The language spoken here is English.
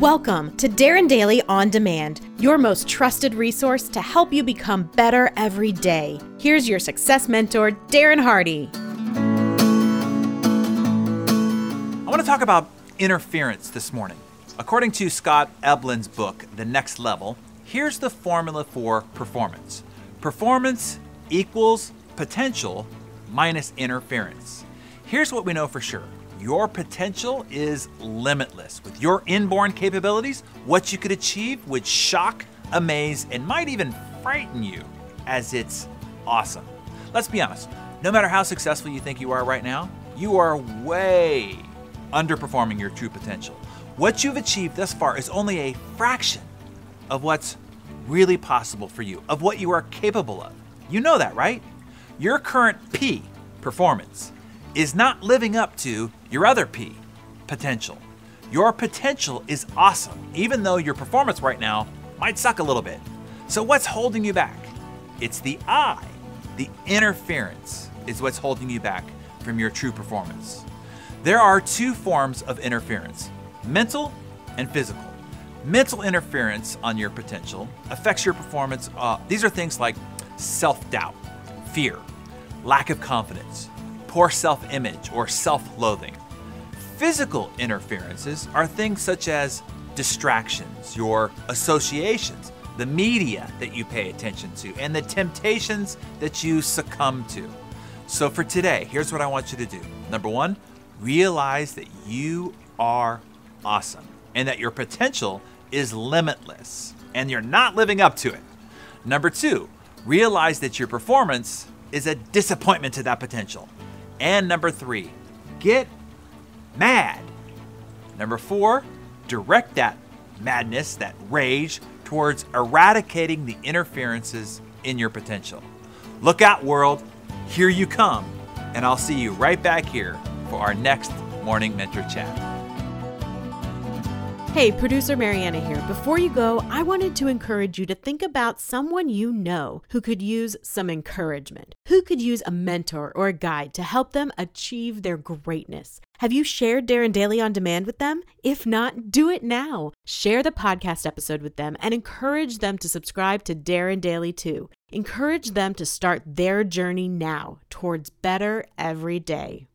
Welcome to Darren Daily On Demand, your most trusted resource to help you become better every day. Here's your success mentor, Darren Hardy. I want to talk about interference this morning. According to Scott Eblin's book, The Next Level, here's the formula for performance performance equals potential minus interference. Here's what we know for sure your potential is limitless. With your inborn capabilities, what you could achieve would shock, amaze, and might even frighten you, as it's awesome. Let's be honest, no matter how successful you think you are right now, you are way underperforming your true potential. What you've achieved thus far is only a fraction of what's really possible for you, of what you are capable of. You know that, right? Your current P, performance, is not living up to your other P, potential. Your potential is awesome, even though your performance right now might suck a little bit. So, what's holding you back? It's the I. The interference is what's holding you back from your true performance. There are two forms of interference mental and physical. Mental interference on your potential affects your performance. Uh, these are things like self doubt, fear, lack of confidence, poor self image, or self loathing. Physical interferences are things such as distractions, your associations, the media that you pay attention to, and the temptations that you succumb to. So, for today, here's what I want you to do. Number one, realize that you are awesome and that your potential is limitless and you're not living up to it. Number two, realize that your performance is a disappointment to that potential. And number three, get mad. Number four, direct that madness, that rage, towards eradicating the interferences in your potential. Look out, world. Here you come. And I'll see you right back here for our next Morning Mentor Chat. Hey, producer Mariana here. Before you go, I wanted to encourage you to think about someone you know who could use some encouragement, who could use a mentor or a guide to help them achieve their greatness. Have you shared Darren Daily on demand with them? If not, do it now. Share the podcast episode with them and encourage them to subscribe to Darren Daily too. Encourage them to start their journey now towards better every day.